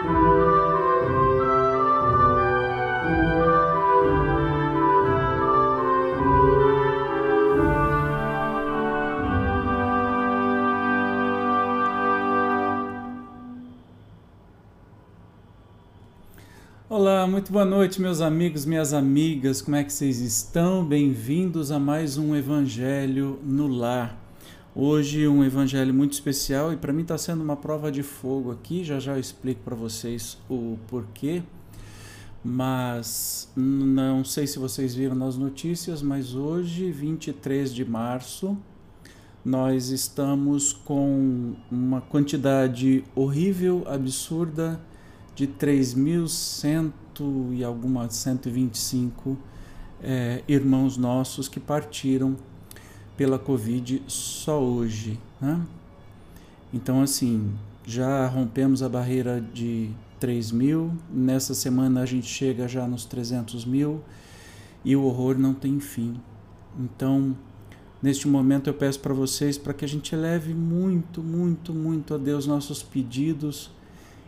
Olá, muito boa noite, meus amigos, minhas amigas. Como é que vocês estão? Bem-vindos a mais um Evangelho no Lar. Hoje um evangelho muito especial e para mim está sendo uma prova de fogo aqui. Já já eu explico para vocês o porquê. Mas não sei se vocês viram nas notícias, mas hoje, 23 de março, nós estamos com uma quantidade horrível, absurda de 3.100 e alguma 125 é, irmãos nossos que partiram pela Covid só hoje. Né? Então, assim, já rompemos a barreira de 3 mil, nessa semana a gente chega já nos 300 mil e o horror não tem fim. Então, neste momento eu peço para vocês para que a gente leve muito, muito, muito a Deus nossos pedidos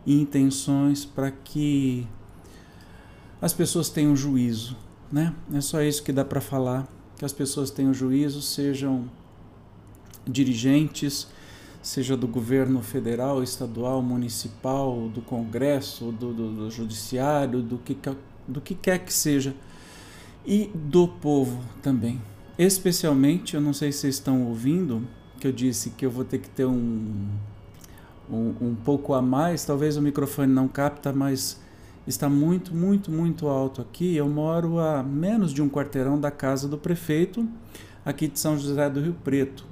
e intenções para que as pessoas tenham juízo, né? É só isso que dá para falar, que as pessoas tenham juízo, sejam dirigentes, seja do governo federal, estadual, municipal, do Congresso, do, do, do Judiciário, do que, do que quer que seja, e do povo também. Especialmente, eu não sei se vocês estão ouvindo, que eu disse que eu vou ter que ter um, um, um pouco a mais, talvez o microfone não capta, mas está muito, muito, muito alto aqui. Eu moro a menos de um quarteirão da casa do prefeito, aqui de São José do Rio Preto.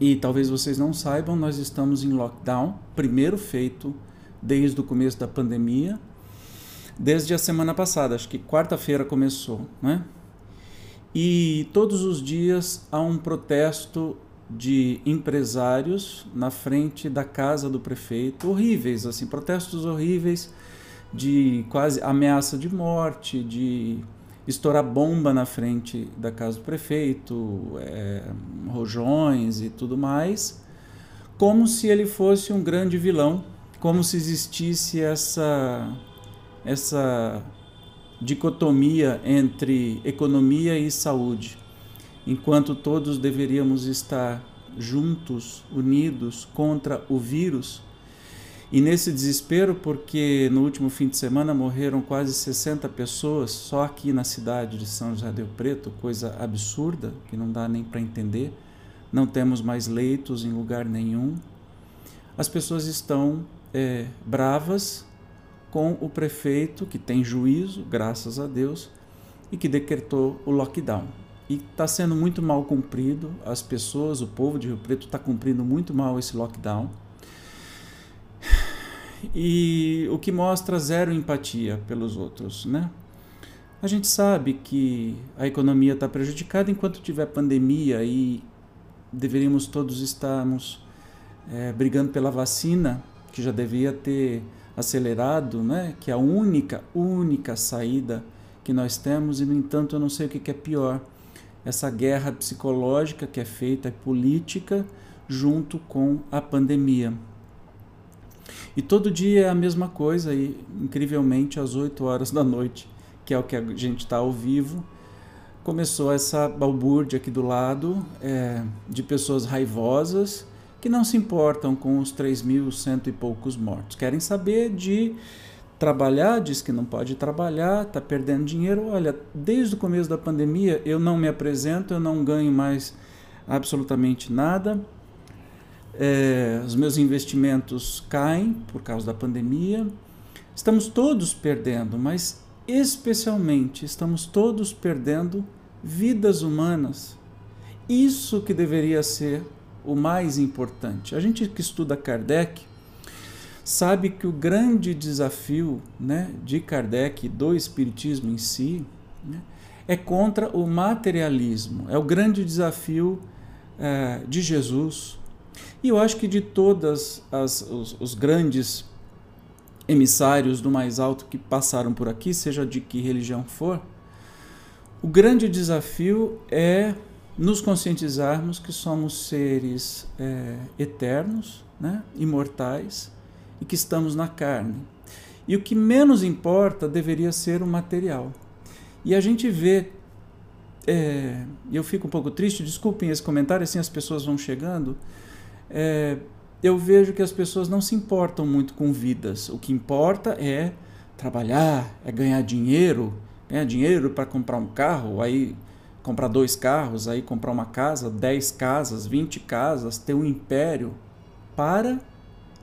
E talvez vocês não saibam, nós estamos em lockdown, primeiro feito desde o começo da pandemia, desde a semana passada, acho que quarta-feira começou, né? E todos os dias há um protesto de empresários na frente da casa do prefeito, horríveis, assim, protestos horríveis de quase ameaça de morte, de estourar bomba na frente da casa do prefeito, é, rojões e tudo mais, como se ele fosse um grande vilão, como se existisse essa essa dicotomia entre economia e saúde, enquanto todos deveríamos estar juntos, unidos contra o vírus e nesse desespero, porque no último fim de semana morreram quase 60 pessoas só aqui na cidade de São José do Preto, coisa absurda que não dá nem para entender. Não temos mais leitos em lugar nenhum. As pessoas estão é, bravas com o prefeito, que tem juízo, graças a Deus, e que decretou o lockdown. E está sendo muito mal cumprido, as pessoas, o povo de Rio Preto está cumprindo muito mal esse lockdown e o que mostra zero empatia pelos outros, né? A gente sabe que a economia está prejudicada enquanto tiver pandemia e deveríamos todos estarmos é, brigando pela vacina, que já devia ter acelerado, né? Que é a única, única saída que nós temos e no entanto eu não sei o que é pior, essa guerra psicológica que é feita, é política, junto com a pandemia. E todo dia é a mesma coisa, e incrivelmente às 8 horas da noite, que é o que a gente está ao vivo, começou essa balbúrdia aqui do lado é, de pessoas raivosas que não se importam com os 3.100 e poucos mortos. Querem saber de trabalhar, diz que não pode trabalhar, está perdendo dinheiro. Olha, desde o começo da pandemia eu não me apresento, eu não ganho mais absolutamente nada é, os meus investimentos caem por causa da pandemia. Estamos todos perdendo, mas especialmente estamos todos perdendo vidas humanas. Isso que deveria ser o mais importante. A gente que estuda Kardec sabe que o grande desafio né, de Kardec, do Espiritismo em si, né, é contra o materialismo. É o grande desafio é, de Jesus, e eu acho que de todas as, os, os grandes emissários do mais alto que passaram por aqui, seja de que religião for, o grande desafio é nos conscientizarmos que somos seres é, eternos, né, imortais, e que estamos na carne. E o que menos importa deveria ser o material. E a gente vê, é, eu fico um pouco triste, desculpem esse comentário, assim as pessoas vão chegando. É, eu vejo que as pessoas não se importam muito com vidas. O que importa é trabalhar, é ganhar dinheiro, ganhar dinheiro para comprar um carro, aí comprar dois carros, aí comprar uma casa, dez casas, vinte casas, ter um império para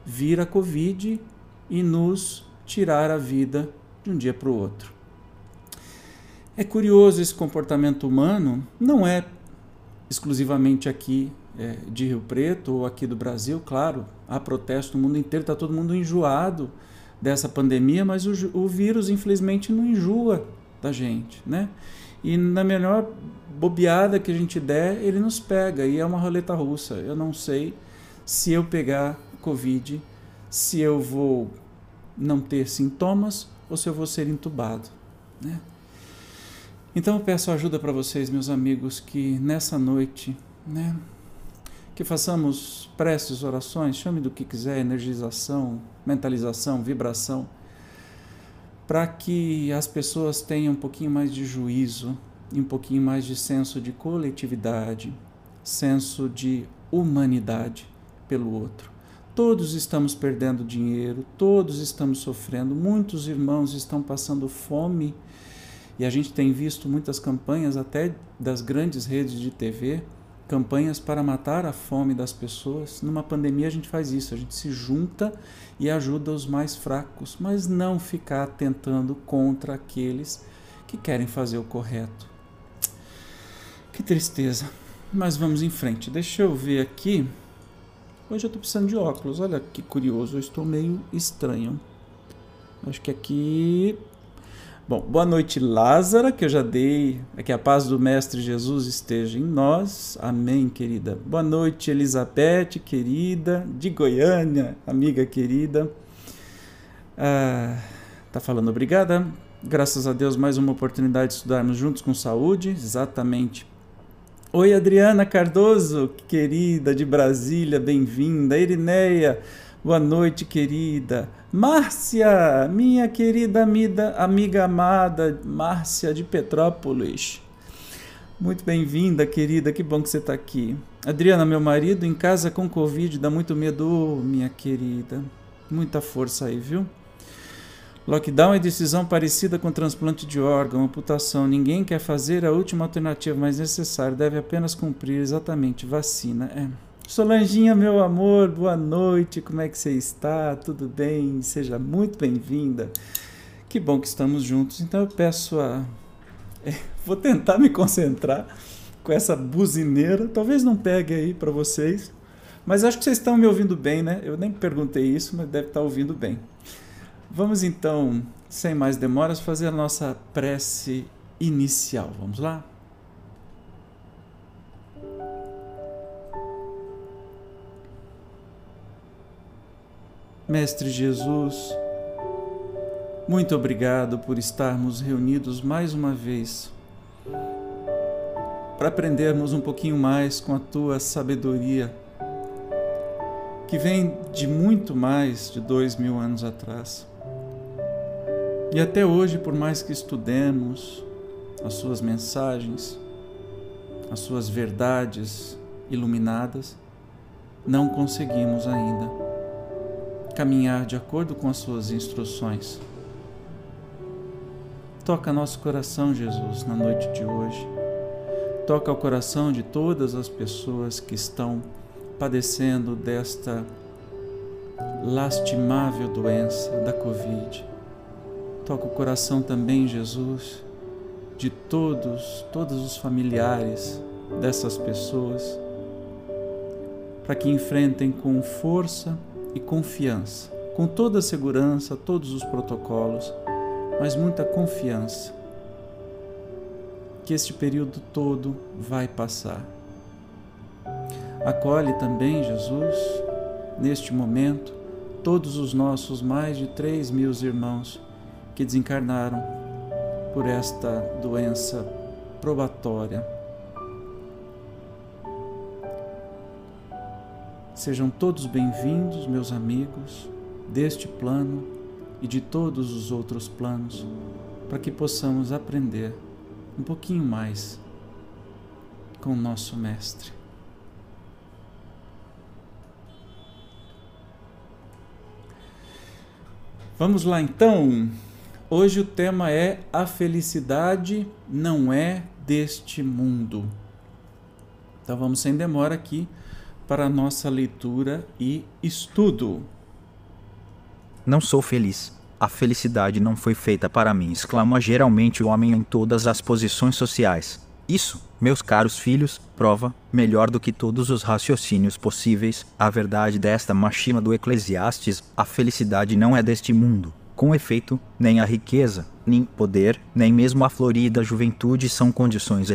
vir a Covid e nos tirar a vida de um dia para o outro. É curioso esse comportamento humano, não é exclusivamente aqui é, de Rio Preto ou aqui do Brasil, claro, há protesto no mundo inteiro, está todo mundo enjoado dessa pandemia, mas o, o vírus infelizmente não enjoa da gente, né? E na melhor bobeada que a gente der, ele nos pega e é uma roleta russa. Eu não sei se eu pegar Covid, se eu vou não ter sintomas ou se eu vou ser entubado, né? Então eu peço ajuda para vocês, meus amigos, que nessa noite, né, que façamos preces, orações, chame do que quiser, energização, mentalização, vibração, para que as pessoas tenham um pouquinho mais de juízo e um pouquinho mais de senso de coletividade, senso de humanidade pelo outro. Todos estamos perdendo dinheiro, todos estamos sofrendo, muitos irmãos estão passando fome e a gente tem visto muitas campanhas até das grandes redes de TV campanhas para matar a fome das pessoas. Numa pandemia a gente faz isso, a gente se junta e ajuda os mais fracos, mas não ficar tentando contra aqueles que querem fazer o correto. Que tristeza. Mas vamos em frente. Deixa eu ver aqui. Hoje eu estou precisando de óculos. Olha que curioso, eu estou meio estranho. Acho que aqui Bom, boa noite, Lázara, que eu já dei. É que a paz do Mestre Jesus esteja em nós. Amém, querida. Boa noite, Elizabeth, querida, de Goiânia, amiga querida. Ah, tá falando obrigada. Graças a Deus, mais uma oportunidade de estudarmos juntos com saúde. Exatamente. Oi, Adriana Cardoso, querida de Brasília, bem-vinda. Irineia, boa noite, querida. Márcia, minha querida amiga, amiga amada, Márcia de Petrópolis. Muito bem-vinda, querida, que bom que você está aqui. Adriana, meu marido, em casa com Covid, dá muito medo, oh, minha querida. Muita força aí, viu? Lockdown é decisão parecida com transplante de órgão, amputação. Ninguém quer fazer a última alternativa mais necessária, deve apenas cumprir exatamente vacina. É. Solanginha, meu amor, boa noite, como é que você está? Tudo bem? Seja muito bem-vinda. Que bom que estamos juntos. Então eu peço a. É, vou tentar me concentrar com essa buzineira. Talvez não pegue aí para vocês, mas acho que vocês estão me ouvindo bem, né? Eu nem perguntei isso, mas deve estar ouvindo bem. Vamos então, sem mais demoras, fazer a nossa prece inicial. Vamos lá? Mestre Jesus, muito obrigado por estarmos reunidos mais uma vez para aprendermos um pouquinho mais com a tua sabedoria, que vem de muito mais de dois mil anos atrás. E até hoje, por mais que estudemos as suas mensagens, as suas verdades iluminadas, não conseguimos ainda caminhar de acordo com as suas instruções. Toca nosso coração, Jesus, na noite de hoje. Toca o coração de todas as pessoas que estão padecendo desta lastimável doença da Covid. Toca o coração também, Jesus, de todos, todos os familiares dessas pessoas, para que enfrentem com força e confiança, com toda a segurança, todos os protocolos, mas muita confiança que este período todo vai passar. Acolhe também, Jesus, neste momento, todos os nossos mais de 3 mil irmãos que desencarnaram por esta doença probatória Sejam todos bem-vindos, meus amigos. deste plano e de todos os outros planos, para que possamos aprender um pouquinho mais com o nosso Mestre. Vamos lá então. Hoje o tema é A felicidade não é deste mundo. Então vamos sem demora aqui para nossa leitura e estudo. Não sou feliz. A felicidade não foi feita para mim, exclama geralmente o homem em todas as posições sociais. Isso, meus caros filhos, prova, melhor do que todos os raciocínios possíveis, a verdade desta máxima do Eclesiastes: a felicidade não é deste mundo. Com efeito, nem a riqueza, nem poder, nem mesmo a florida juventude são condições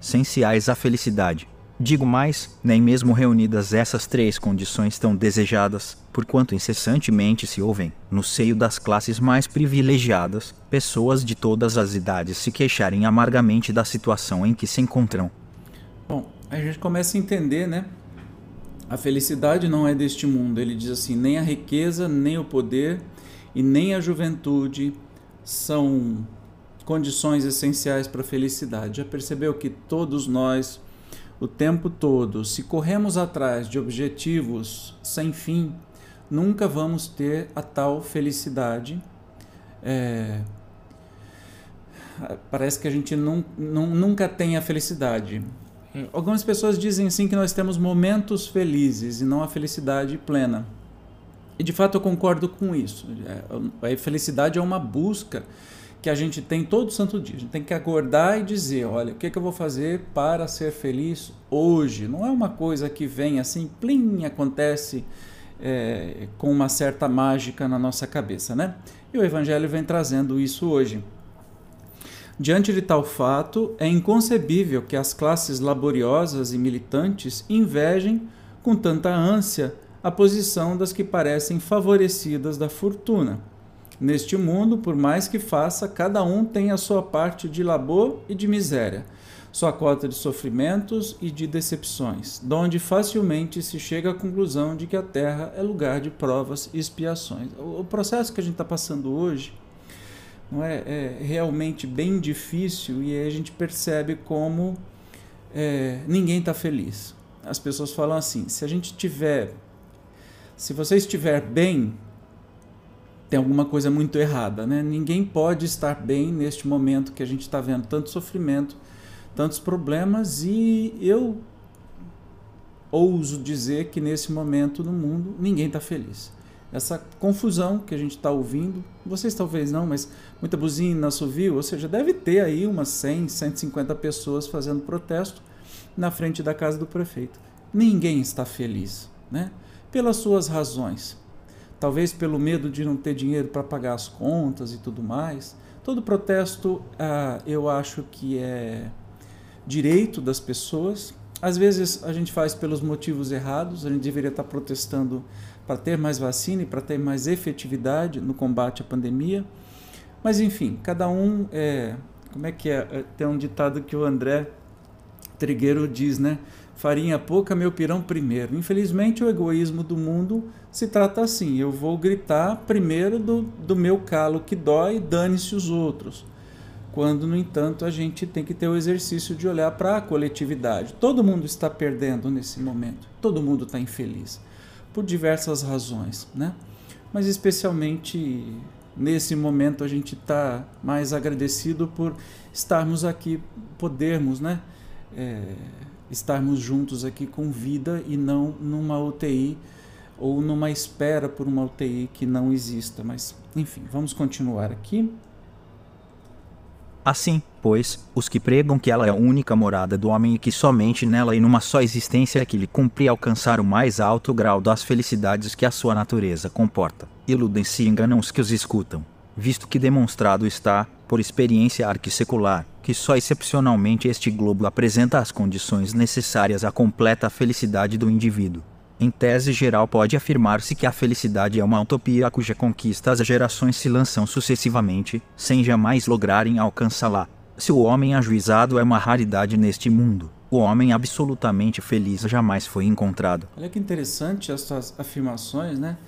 essenciais à felicidade. Digo mais, nem mesmo reunidas essas três condições tão desejadas, porquanto incessantemente se ouvem, no seio das classes mais privilegiadas, pessoas de todas as idades se queixarem amargamente da situação em que se encontram. Bom, a gente começa a entender, né? A felicidade não é deste mundo. Ele diz assim: nem a riqueza, nem o poder e nem a juventude são condições essenciais para a felicidade. Já percebeu que todos nós o tempo todo, se corremos atrás de objetivos sem fim, nunca vamos ter a tal felicidade. É, parece que a gente nunca tem a felicidade. Algumas pessoas dizem sim que nós temos momentos felizes e não a felicidade plena. E de fato eu concordo com isso. É, a felicidade é uma busca que a gente tem todo santo dia. A gente tem que acordar e dizer: olha, o que, que eu vou fazer para ser feliz hoje? Não é uma coisa que vem assim, plim, acontece é, com uma certa mágica na nossa cabeça, né? E o Evangelho vem trazendo isso hoje. Diante de tal fato, é inconcebível que as classes laboriosas e militantes invejem com tanta ânsia a posição das que parecem favorecidas da fortuna Neste mundo, por mais que faça, cada um tem a sua parte de labor e de miséria, sua cota de sofrimentos e de decepções, donde facilmente se chega à conclusão de que a terra é lugar de provas e expiações. O processo que a gente está passando hoje não é, é, realmente bem difícil e aí a gente percebe como é, ninguém está feliz. As pessoas falam assim: se a gente tiver, se você estiver bem, tem alguma coisa muito errada, né? Ninguém pode estar bem neste momento que a gente está vendo tanto sofrimento, tantos problemas e eu ouso dizer que nesse momento no mundo ninguém está feliz. Essa confusão que a gente está ouvindo, vocês talvez não, mas muita buzina, assovio, ou seja, deve ter aí umas 100, 150 pessoas fazendo protesto na frente da casa do prefeito. Ninguém está feliz, né? Pelas suas razões talvez pelo medo de não ter dinheiro para pagar as contas e tudo mais. Todo protesto ah, eu acho que é direito das pessoas. Às vezes a gente faz pelos motivos errados, a gente deveria estar protestando para ter mais vacina e para ter mais efetividade no combate à pandemia. Mas enfim, cada um é. Como é que é? é tem um ditado que o André Trigueiro diz, né? farinha pouca, meu pirão primeiro. Infelizmente, o egoísmo do mundo se trata assim: eu vou gritar primeiro do, do meu calo que dói, dane-se os outros. Quando, no entanto, a gente tem que ter o exercício de olhar para a coletividade. Todo mundo está perdendo nesse momento, todo mundo está infeliz, por diversas razões, né? Mas, especialmente nesse momento, a gente está mais agradecido por estarmos aqui, podermos, né? É, estarmos juntos aqui com vida e não numa UTI ou numa espera por uma UTI que não exista. Mas, enfim, vamos continuar aqui. Assim, pois, os que pregam que ela é a única morada do homem e que somente nela e numa só existência é que lhe cumpre alcançar o mais alto grau das felicidades que a sua natureza comporta, iludem-se e enganam os que os escutam, visto que demonstrado está, por experiência arquissecular, que só excepcionalmente este globo apresenta as condições necessárias à completa felicidade do indivíduo. Em tese geral, pode afirmar-se que a felicidade é uma utopia cuja conquista as gerações se lançam sucessivamente, sem jamais lograrem alcançá-la. Se o homem ajuizado é uma raridade neste mundo, o homem absolutamente feliz jamais foi encontrado. Olha que interessante essas afirmações, né?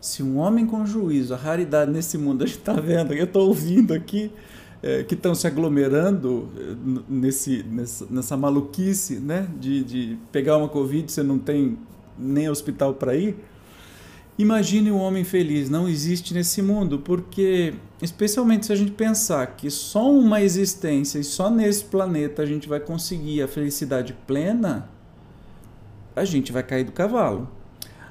Se um homem com juízo, a raridade nesse mundo, a gente está vendo, eu estou ouvindo aqui, é, que estão se aglomerando é, nesse, nessa, nessa maluquice né? de, de pegar uma Covid, você não tem nem hospital para ir. Imagine um homem feliz, não existe nesse mundo, porque, especialmente se a gente pensar que só uma existência e só nesse planeta a gente vai conseguir a felicidade plena, a gente vai cair do cavalo.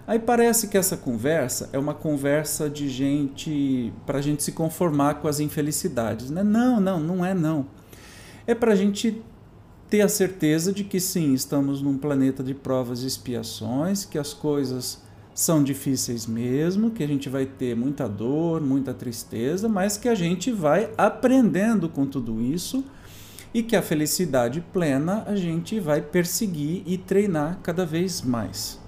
Aí parece que essa conversa é uma conversa de gente para a gente se conformar com as infelicidades, né? Não, não, não é não. É para a gente ter a certeza de que sim, estamos num planeta de provas e expiações, que as coisas são difíceis mesmo, que a gente vai ter muita dor, muita tristeza, mas que a gente vai aprendendo com tudo isso e que a felicidade plena a gente vai perseguir e treinar cada vez mais.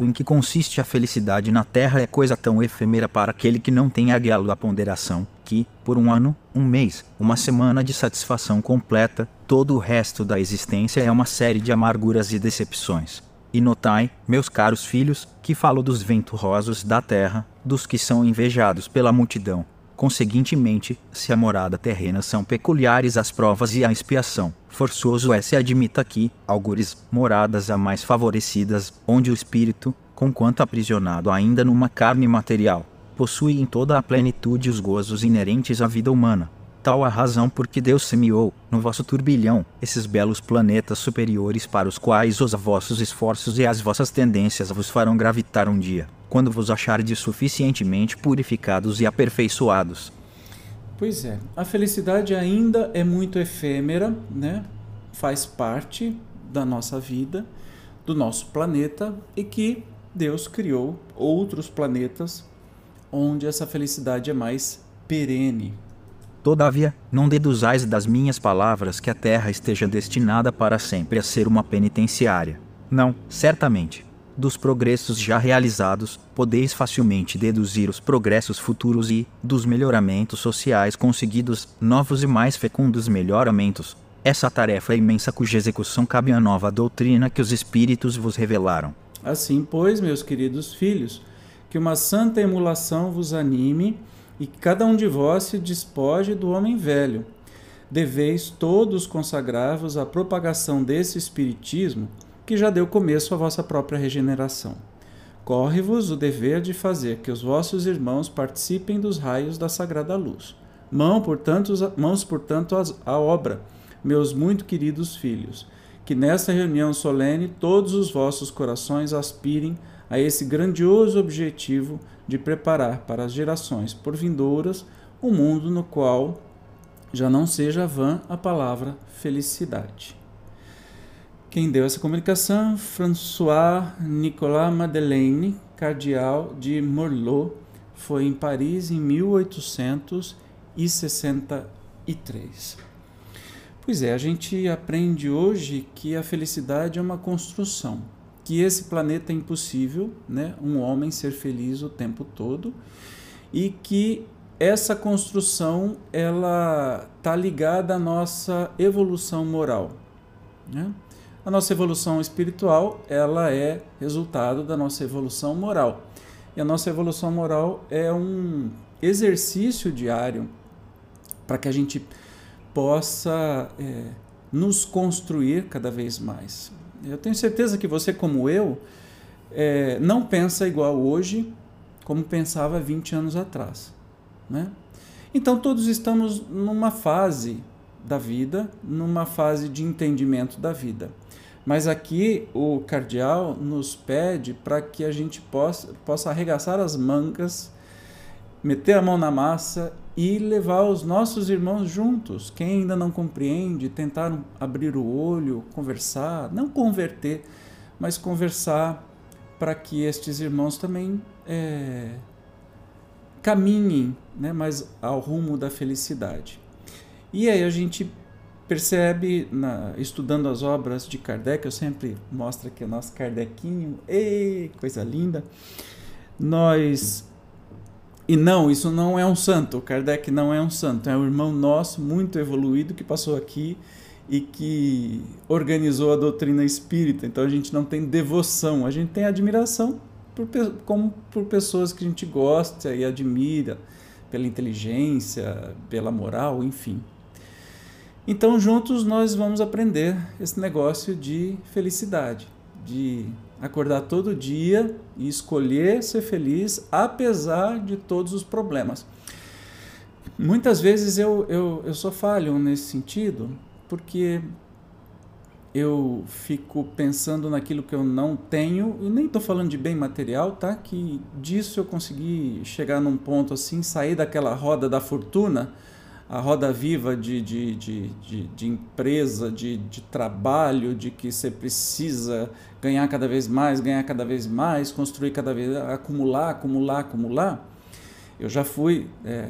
Em que consiste a felicidade na Terra é coisa tão efêmera para aquele que não tem a da ponderação, que, por um ano, um mês, uma semana de satisfação completa, todo o resto da existência é uma série de amarguras e decepções. E notai, meus caros filhos, que falo dos venturosos da terra, dos que são invejados pela multidão, Conseguintemente, se a morada terrena são peculiares as provas e a expiação, forçoso é se admita que, algures, moradas a mais favorecidas, onde o espírito, conquanto aprisionado ainda numa carne material, possui em toda a plenitude os gozos inerentes à vida humana. Tal a razão por que Deus semeou, no vosso turbilhão, esses belos planetas superiores para os quais os vossos esforços e as vossas tendências vos farão gravitar um dia quando vos achardes suficientemente purificados e aperfeiçoados. Pois é, a felicidade ainda é muito efêmera, né? Faz parte da nossa vida, do nosso planeta e que Deus criou outros planetas onde essa felicidade é mais perene. Todavia, não deduzais das minhas palavras que a terra esteja destinada para sempre a ser uma penitenciária. Não, certamente dos progressos já realizados, podeis facilmente deduzir os progressos futuros e, dos melhoramentos sociais conseguidos, novos e mais fecundos melhoramentos. Essa tarefa é imensa cuja execução cabe à nova doutrina que os Espíritos vos revelaram. Assim, pois, meus queridos filhos, que uma santa emulação vos anime e cada um de vós se despoje do homem velho. Deveis todos consagrar-vos à propagação desse Espiritismo que já deu começo à vossa própria regeneração. Corre-vos o dever de fazer que os vossos irmãos participem dos raios da sagrada luz. Mão, portanto, mãos, portanto, à obra, meus muito queridos filhos, que nesta reunião solene todos os vossos corações aspirem a esse grandioso objetivo de preparar para as gerações por vindouras um mundo no qual já não seja vã a palavra felicidade. Quem deu essa comunicação? François Nicolas Madeleine, cardeal de Morlot, foi em Paris em 1863. Pois é, a gente aprende hoje que a felicidade é uma construção, que esse planeta é impossível, né, um homem ser feliz o tempo todo, e que essa construção ela está ligada à nossa evolução moral, né? A nossa evolução espiritual, ela é resultado da nossa evolução moral. E a nossa evolução moral é um exercício diário para que a gente possa é, nos construir cada vez mais. Eu tenho certeza que você, como eu, é, não pensa igual hoje como pensava 20 anos atrás. Né? Então, todos estamos numa fase da vida, numa fase de entendimento da vida. Mas aqui o cardeal nos pede para que a gente possa, possa arregaçar as mangas, meter a mão na massa e levar os nossos irmãos juntos. Quem ainda não compreende, tentar abrir o olho, conversar, não converter, mas conversar para que estes irmãos também é, caminhem né, mais ao rumo da felicidade. E aí a gente percebe, na, estudando as obras de Kardec, eu sempre mostro aqui o nosso Kardecinho, ei, coisa linda. Nós. E não, isso não é um santo, Kardec não é um santo, é um irmão nosso muito evoluído que passou aqui e que organizou a doutrina espírita. Então a gente não tem devoção, a gente tem admiração por, como por pessoas que a gente gosta e admira, pela inteligência, pela moral, enfim. Então, juntos nós vamos aprender esse negócio de felicidade, de acordar todo dia e escolher ser feliz apesar de todos os problemas. Muitas vezes eu, eu, eu sou falho nesse sentido, porque eu fico pensando naquilo que eu não tenho, e nem estou falando de bem material, tá? Que disso eu consegui chegar num ponto assim, sair daquela roda da fortuna a roda viva de, de, de, de, de empresa, de, de trabalho, de que você precisa ganhar cada vez mais, ganhar cada vez mais, construir cada vez, acumular, acumular, acumular. Eu já fui é,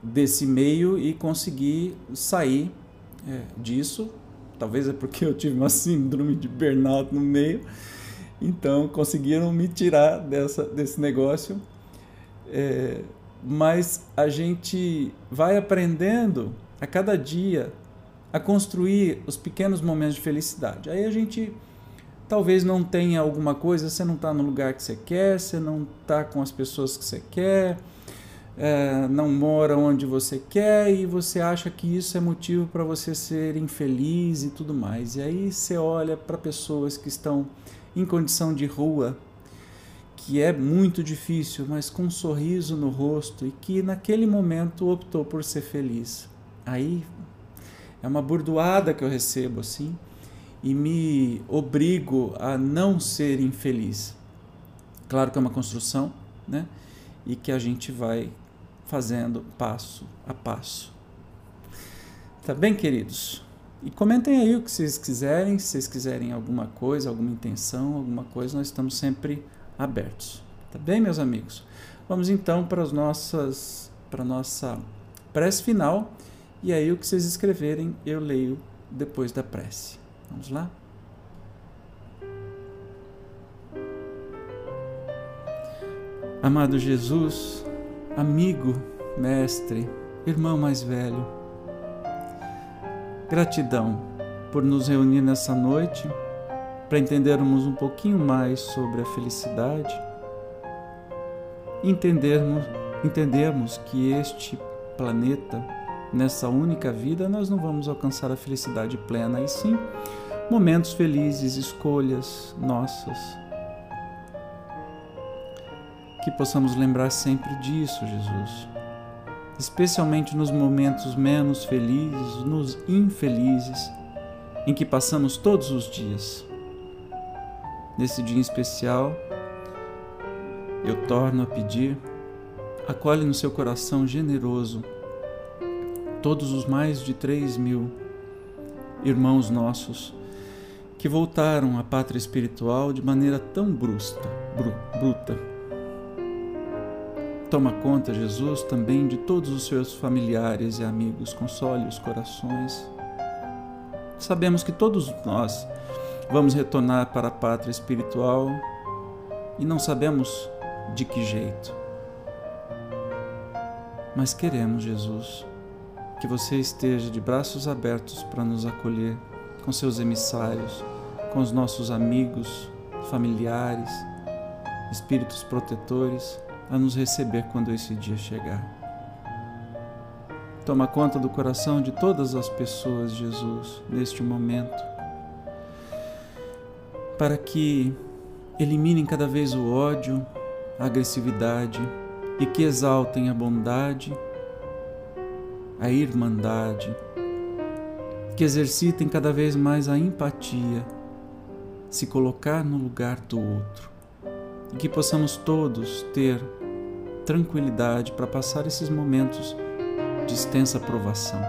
desse meio e consegui sair é, disso. Talvez é porque eu tive uma síndrome de burnout no meio. Então conseguiram me tirar dessa, desse negócio. É, mas a gente vai aprendendo a cada dia a construir os pequenos momentos de felicidade. Aí a gente talvez não tenha alguma coisa, você não está no lugar que você quer, você não está com as pessoas que você quer, é, não mora onde você quer e você acha que isso é motivo para você ser infeliz e tudo mais. E aí você olha para pessoas que estão em condição de rua que é muito difícil, mas com um sorriso no rosto e que naquele momento optou por ser feliz. Aí é uma burdoada que eu recebo assim e me obrigo a não ser infeliz. Claro que é uma construção, né? E que a gente vai fazendo passo a passo. Tá bem, queridos? E comentem aí o que vocês quiserem, se vocês quiserem alguma coisa, alguma intenção, alguma coisa, nós estamos sempre abertos. Tá bem, meus amigos? Vamos então para as nossas para nossa prece final e aí o que vocês escreverem eu leio depois da prece. Vamos lá? Amado Jesus, amigo, mestre, irmão mais velho, gratidão por nos reunir nessa noite para entendermos um pouquinho mais sobre a felicidade, entendermos, entendermos que este planeta, nessa única vida, nós não vamos alcançar a felicidade plena, e sim momentos felizes, escolhas nossas. Que possamos lembrar sempre disso, Jesus. Especialmente nos momentos menos felizes, nos infelizes, em que passamos todos os dias. Nesse dia especial, eu torno a pedir, acolhe no seu coração generoso todos os mais de três mil irmãos nossos que voltaram à pátria espiritual de maneira tão brusca, bru, bruta. Toma conta, Jesus, também de todos os seus familiares e amigos, console os corações. Sabemos que todos nós Vamos retornar para a pátria espiritual e não sabemos de que jeito. Mas queremos, Jesus, que você esteja de braços abertos para nos acolher com seus emissários, com os nossos amigos, familiares, espíritos protetores, a nos receber quando esse dia chegar. Toma conta do coração de todas as pessoas, Jesus, neste momento para que eliminem cada vez o ódio, a agressividade e que exaltem a bondade, a irmandade, que exercitem cada vez mais a empatia, se colocar no lugar do outro e que possamos todos ter tranquilidade para passar esses momentos de extensa provação.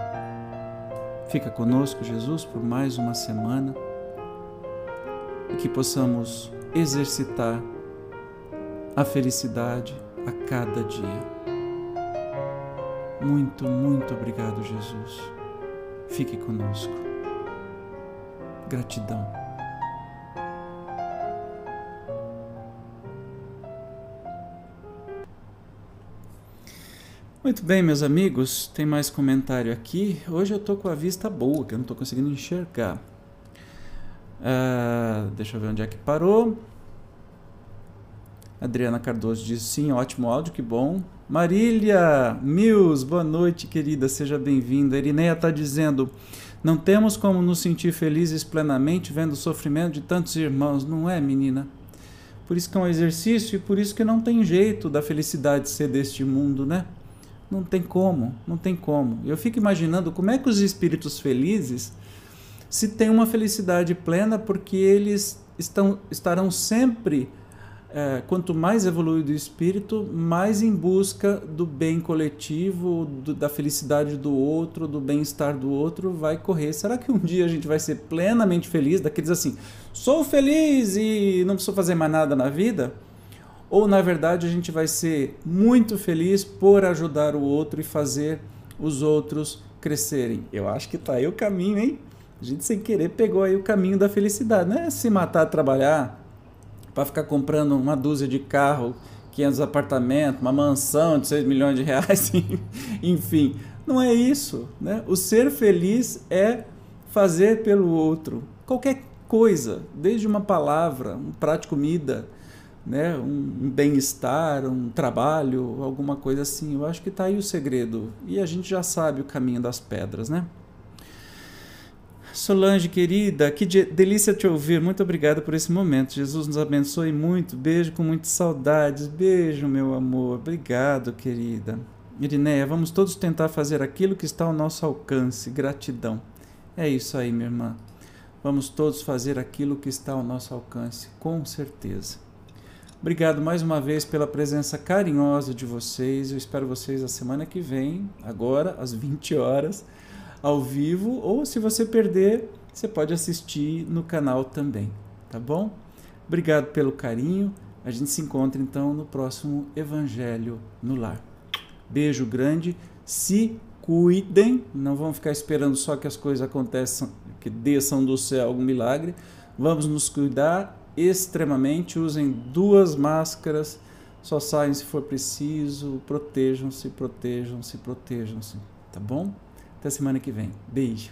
Fica conosco, Jesus, por mais uma semana e que possamos exercitar a felicidade a cada dia. Muito, muito obrigado, Jesus. Fique conosco. Gratidão. Muito bem, meus amigos, tem mais comentário aqui. Hoje eu tô com a vista boa, que eu não estou conseguindo enxergar. Uh, deixa eu ver onde é que parou. Adriana Cardoso diz sim, ótimo áudio, que bom. Marília Mills, boa noite, querida, seja bem-vinda. Irineia está dizendo: não temos como nos sentir felizes plenamente vendo o sofrimento de tantos irmãos, não é, menina? Por isso que é um exercício e por isso que não tem jeito da felicidade ser deste mundo, né? Não tem como, não tem como. Eu fico imaginando como é que os espíritos felizes se têm uma felicidade plena porque eles estão, estarão sempre é, quanto mais evoluído o espírito, mais em busca do bem coletivo, do, da felicidade do outro, do bem-estar do outro, vai correr. Será que um dia a gente vai ser plenamente feliz? Daqueles assim, sou feliz e não preciso fazer mais nada na vida? Ou na verdade a gente vai ser muito feliz por ajudar o outro e fazer os outros crescerem? Eu acho que tá aí o caminho, hein? A gente sem querer pegou aí o caminho da felicidade, não é se matar, trabalhar para ficar comprando uma dúzia de carro, 500 apartamentos, uma mansão de 6 milhões de reais, enfim. Não é isso. Né? O ser feliz é fazer pelo outro. Qualquer coisa, desde uma palavra, um prato de comida, né? um, bem-estar, um trabalho, alguma coisa assim. Eu acho que está aí o segredo. E a gente já sabe o caminho das pedras, né? Solange, querida, que delícia te ouvir. Muito obrigada por esse momento. Jesus nos abençoe muito. Beijo com muitas saudades. Beijo, meu amor. Obrigado, querida. Irineia, vamos todos tentar fazer aquilo que está ao nosso alcance. Gratidão. É isso aí, minha irmã. Vamos todos fazer aquilo que está ao nosso alcance, com certeza. Obrigado mais uma vez pela presença carinhosa de vocês. Eu espero vocês a semana que vem, agora às 20 horas ao vivo ou se você perder, você pode assistir no canal também, tá bom? Obrigado pelo carinho. A gente se encontra então no próximo Evangelho no Lar. Beijo grande. Se cuidem, não vão ficar esperando só que as coisas aconteçam, que desçam do céu algum milagre. Vamos nos cuidar extremamente. Usem duas máscaras. Só saem se for preciso. Protejam-se, protejam-se, protejam-se. Tá bom? Até semana que vem. Beijo.